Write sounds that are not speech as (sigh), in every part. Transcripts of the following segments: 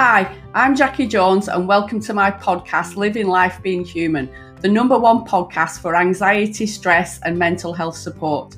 Hi, I'm Jackie Jones, and welcome to my podcast, Living Life Being Human, the number one podcast for anxiety, stress, and mental health support.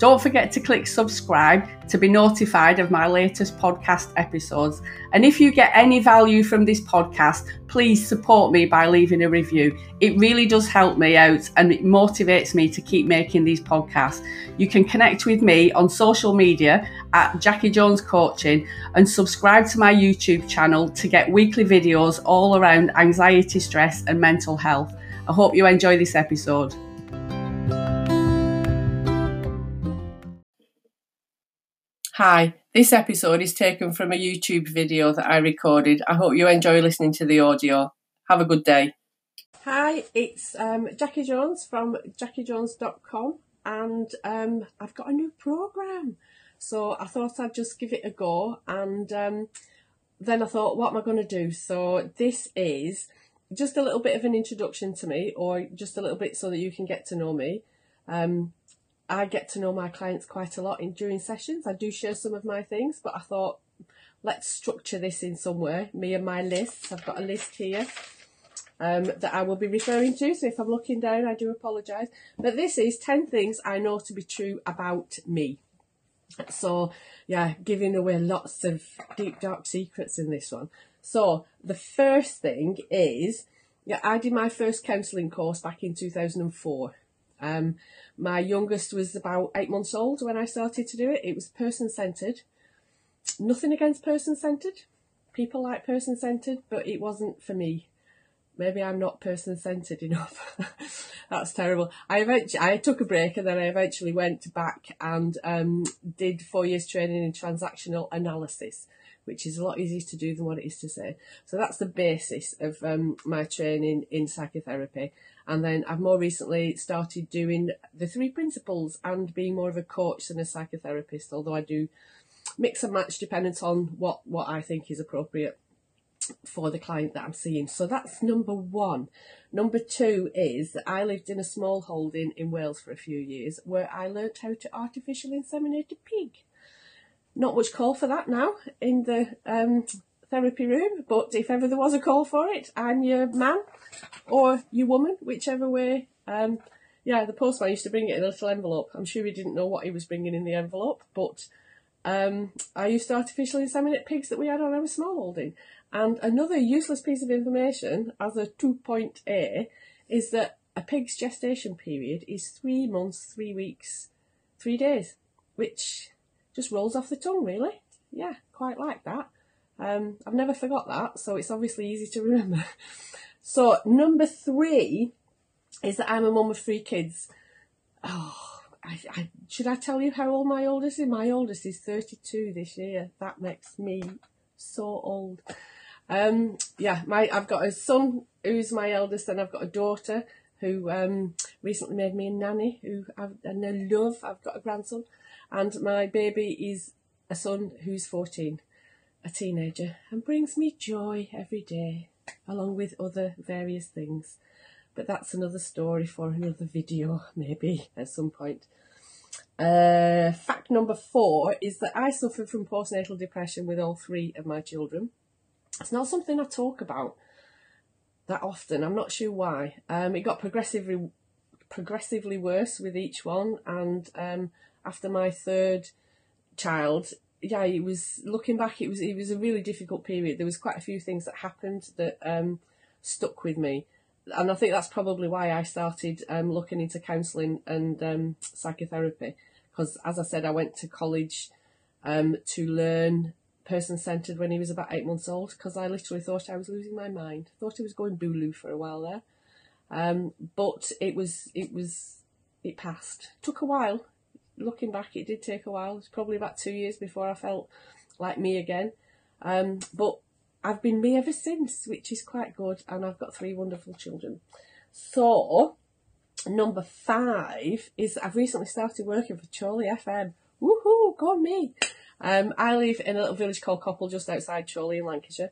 Don't forget to click subscribe to be notified of my latest podcast episodes. And if you get any value from this podcast, please support me by leaving a review. It really does help me out and it motivates me to keep making these podcasts. You can connect with me on social media at Jackie Jones Coaching and subscribe to my YouTube channel to get weekly videos all around anxiety, stress, and mental health. I hope you enjoy this episode. Hi, this episode is taken from a YouTube video that I recorded. I hope you enjoy listening to the audio. Have a good day. Hi, it's um, Jackie Jones from jackiejones.com and um, I've got a new program. So I thought I'd just give it a go and um, then I thought, what am I going to do? So this is just a little bit of an introduction to me or just a little bit so that you can get to know me. Um, I get to know my clients quite a lot in during sessions. I do share some of my things, but I thought let's structure this in some way. Me and my lists. I've got a list here um, that I will be referring to. So if I'm looking down, I do apologise. But this is 10 things I know to be true about me. So yeah, giving away lots of deep, dark secrets in this one. So the first thing is, yeah, I did my first counselling course back in 2004. Um, my youngest was about eight months old when I started to do it. It was person centered. Nothing against person centered. People like person centered, but it wasn't for me. Maybe I'm not person centered enough. (laughs) That's terrible. I eventually I took a break and then I eventually went back and um, did four years training in transactional analysis which is a lot easier to do than what it is to say. So that's the basis of um, my training in psychotherapy. And then I've more recently started doing the three principles and being more of a coach than a psychotherapist, although I do mix and match dependent on what, what I think is appropriate for the client that I'm seeing. So that's number one. Number two is that I lived in a small holding in Wales for a few years where I learnt how to artificially inseminate a pig not much call for that now in the um, therapy room, but if ever there was a call for it, I'm your man or your woman, whichever way. Um, yeah, the postman used to bring it in a little envelope. I'm sure he didn't know what he was bringing in the envelope, but um, I used to artificially inseminate pigs that we had on our small holding. And another useless piece of information as a two point A is that a pig's gestation period is three months, three weeks, three days, which just rolls off the tongue, really. Yeah, quite like that. Um, I've never forgot that, so it's obviously easy to (laughs) remember. so number three is that I'm a mum of three kids. Oh, I, I, should I tell you how old my oldest is? My oldest is 32 this year. That makes me so old. Um, yeah, my I've got a son who's my eldest, and I've got a daughter who um, recently made me a nanny. Who I've, and I love. I've got a grandson, and my baby is a son who's 14, a teenager, and brings me joy every day, along with other various things. But that's another story for another video, (laughs) maybe at some point. Uh, fact number four is that I suffered from postnatal depression with all three of my children. It's not something I talk about that often. I'm not sure why. Um, it got progressively progressively worse with each one, and um, after my third child, yeah, it was looking back. It was it was a really difficult period. There was quite a few things that happened that um, stuck with me, and I think that's probably why I started um, looking into counselling and um, psychotherapy. Because as I said, I went to college um, to learn person centered when he was about eight months old. Because I literally thought I was losing my mind. Thought he was going booloo for a while there, um, but it was it was it passed. Took a while looking back, it did take a while. It's probably about two years before I felt like me again. Um, but I've been me ever since, which is quite good, and I've got three wonderful children. So, number five is I've recently started working for Chorley FM. Woohoo, go me! Um, I live in a little village called Coppull, just outside Chorley in Lancashire.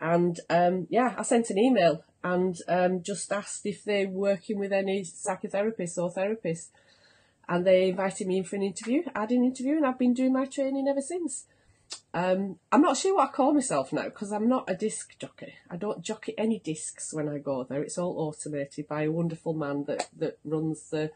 And um, yeah, I sent an email and um, just asked if they're working with any psychotherapists or therapists and they invited me in for an interview. I had an interview and I've been doing my training ever since. Um, I'm not sure what I call myself now because I'm not a disc jockey. I don't jockey any discs when I go there. It's all automated by a wonderful man that, that runs the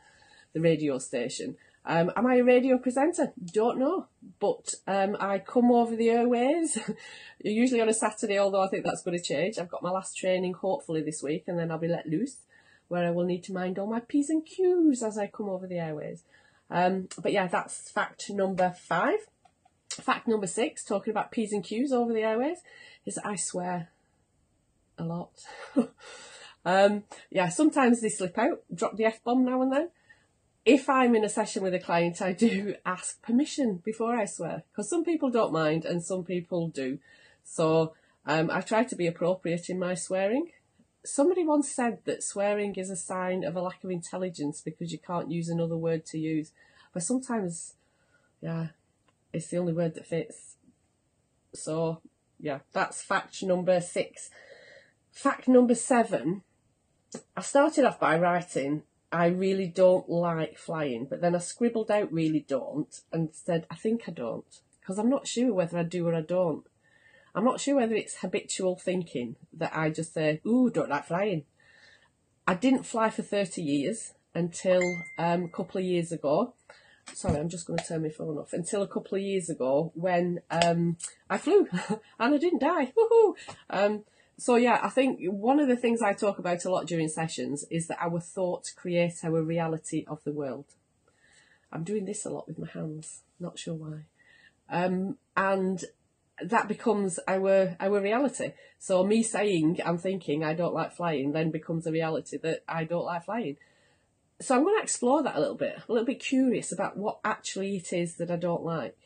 the radio station. Um, am I a radio presenter? Don't know. But um, I come over the airways, (laughs) usually on a Saturday, although I think that's going to change. I've got my last training hopefully this week and then I'll be let loose where I will need to mind all my P's and Q's as I come over the airways. Um, but yeah, that's fact number five. Fact number six, talking about P's and Q's over the airways, is I swear a lot. (laughs) um, yeah, sometimes they slip out, drop the F bomb now and then if I'm in a session with a client, I do (laughs) ask permission before I swear because some people don't mind and some people do. So um, I try to be appropriate in my swearing. Somebody once said that swearing is a sign of a lack of intelligence because you can't use another word to use. But sometimes, yeah, it's the only word that fits. So, yeah, that's fact number six. Fact number seven I started off by writing I really don't like flying, but then I scribbled out really don't and said, I think I don't, because I'm not sure whether I do or I don't. I'm not sure whether it's habitual thinking that I just say, ooh, don't like flying. I didn't fly for 30 years until um, a couple of years ago. Sorry, I'm just going to turn my phone off. Until a couple of years ago when um, I flew (laughs) and I didn't die. Woohoo! Um, so yeah, I think one of the things I talk about a lot during sessions is that our thoughts create our reality of the world. I'm doing this a lot with my hands, not sure why. Um, and that becomes our our reality. So me saying I'm thinking I don't like flying then becomes a reality that I don't like flying. So I'm going to explore that a little bit. a little bit curious about what actually it is that I don't like.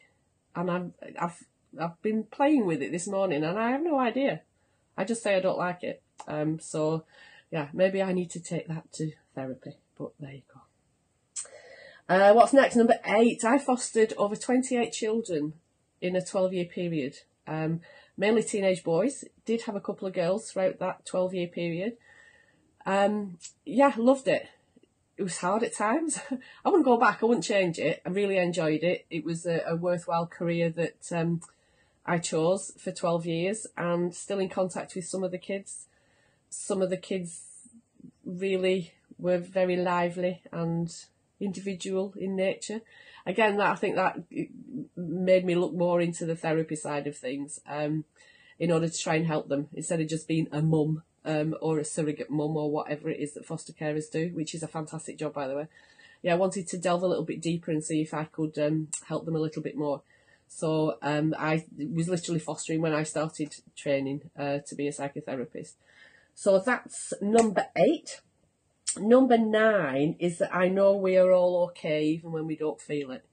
And I've I've I've been playing with it this morning and I have no idea. I just say I don't like it. Um, so, yeah, maybe I need to take that to therapy. But there you go. Uh, what's next? Number eight. I fostered over 28 children in a 12 year period. Um, mainly teenage boys. Did have a couple of girls throughout that 12 year period. Um, yeah, loved it. It was hard at times. (laughs) I wouldn't go back. I wouldn't change it. I really enjoyed it. It was a, a worthwhile career that um, I chose for 12 years and still in contact with some of the kids. Some of the kids really were very lively and individual in nature. Again, that I think that made me look more into the therapy side of things um, in order to try and help them instead of just being a mum um, or a surrogate mum or whatever it is that foster carers do, which is a fantastic job, by the way. Yeah, I wanted to delve a little bit deeper and see if I could um, help them a little bit more. So um, I was literally fostering when I started training uh, to be a psychotherapist. So that's number eight. Number nine is that I know we are all okay even when we don't feel it.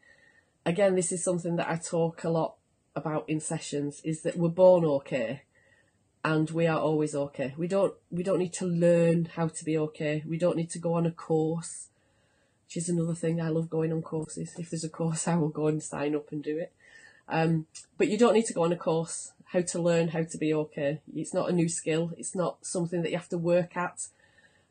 Again, this is something that I talk a lot about in sessions is that we're born okay and we are always okay. We don't we don't need to learn how to be okay. We don't need to go on a course, which is another thing. I love going on courses. If there's a course, I will go and sign up and do it. Um, but you don't need to go on a course how to learn how to be okay. It's not a new skill. It's not something that you have to work at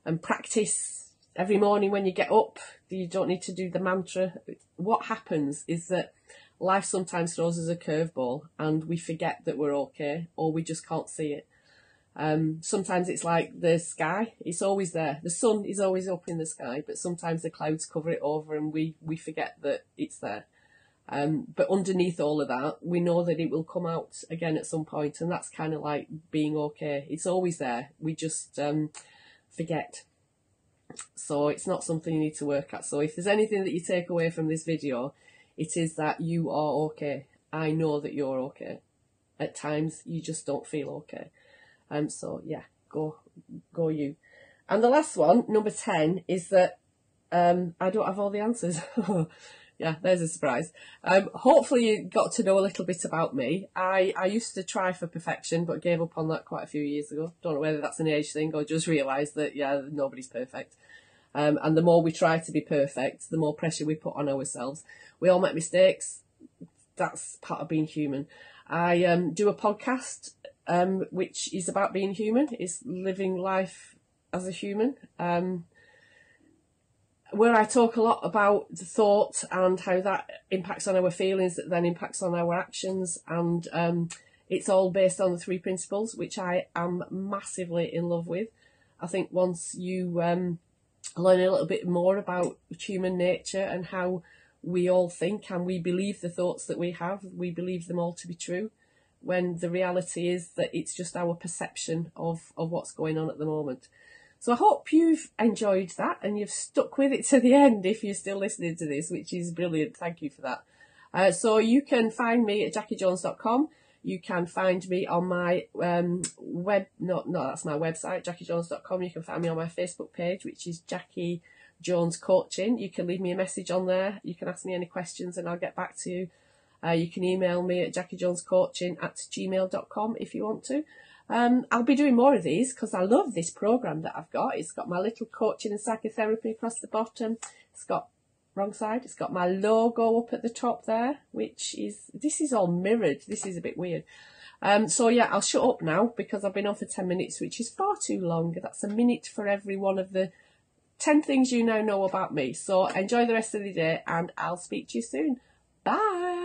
and practice every morning when you get up. You don't need to do the mantra. What happens is that life sometimes throws us a curveball and we forget that we're okay or we just can't see it. Um, sometimes it's like the sky, it's always there. The sun is always up in the sky, but sometimes the clouds cover it over and we, we forget that it's there. Um, but underneath all of that, we know that it will come out again at some point, and that's kind of like being okay. It's always there. We just um, forget. So it's not something you need to work at. So if there's anything that you take away from this video, it is that you are okay. I know that you're okay. At times you just don't feel okay. Um, so yeah, go, go you. And the last one, number 10, is that um, I don't have all the answers. (laughs) yeah, there's a surprise. Um, hopefully you got to know a little bit about me. I, I used to try for perfection, but gave up on that quite a few years ago. Don't know whether that's an age thing or just realised that, yeah, nobody's perfect. Um, and the more we try to be perfect, the more pressure we put on ourselves. We all make mistakes. That's part of being human. I um, do a podcast um, which is about being human, is living life as a human. Um, where I talk a lot about the thought and how that impacts on our feelings, that then impacts on our actions, and um, it's all based on the three principles, which I am massively in love with. I think once you um, learn a little bit more about human nature and how we all think and we believe the thoughts that we have, we believe them all to be true, when the reality is that it's just our perception of, of what's going on at the moment. So I hope you've enjoyed that and you've stuck with it to the end if you're still listening to this, which is brilliant. Thank you for that. Uh, so you can find me at jackiejones.com. You can find me on my um, web, no, no, that's my website, jackiejones.com. You can find me on my Facebook page, which is Jackie Jones Coaching. You can leave me a message on there. You can ask me any questions and I'll get back to you. Uh, you can email me at jackiejonescoaching at gmail.com if you want to. Um, I'll be doing more of these because I love this program that I've got. It's got my little coaching and psychotherapy across the bottom. It's got wrong side. It's got my logo up at the top there, which is this is all mirrored. This is a bit weird. Um, so yeah, I'll shut up now because I've been on for ten minutes, which is far too long. That's a minute for every one of the ten things you now know about me. So enjoy the rest of the day, and I'll speak to you soon. Bye.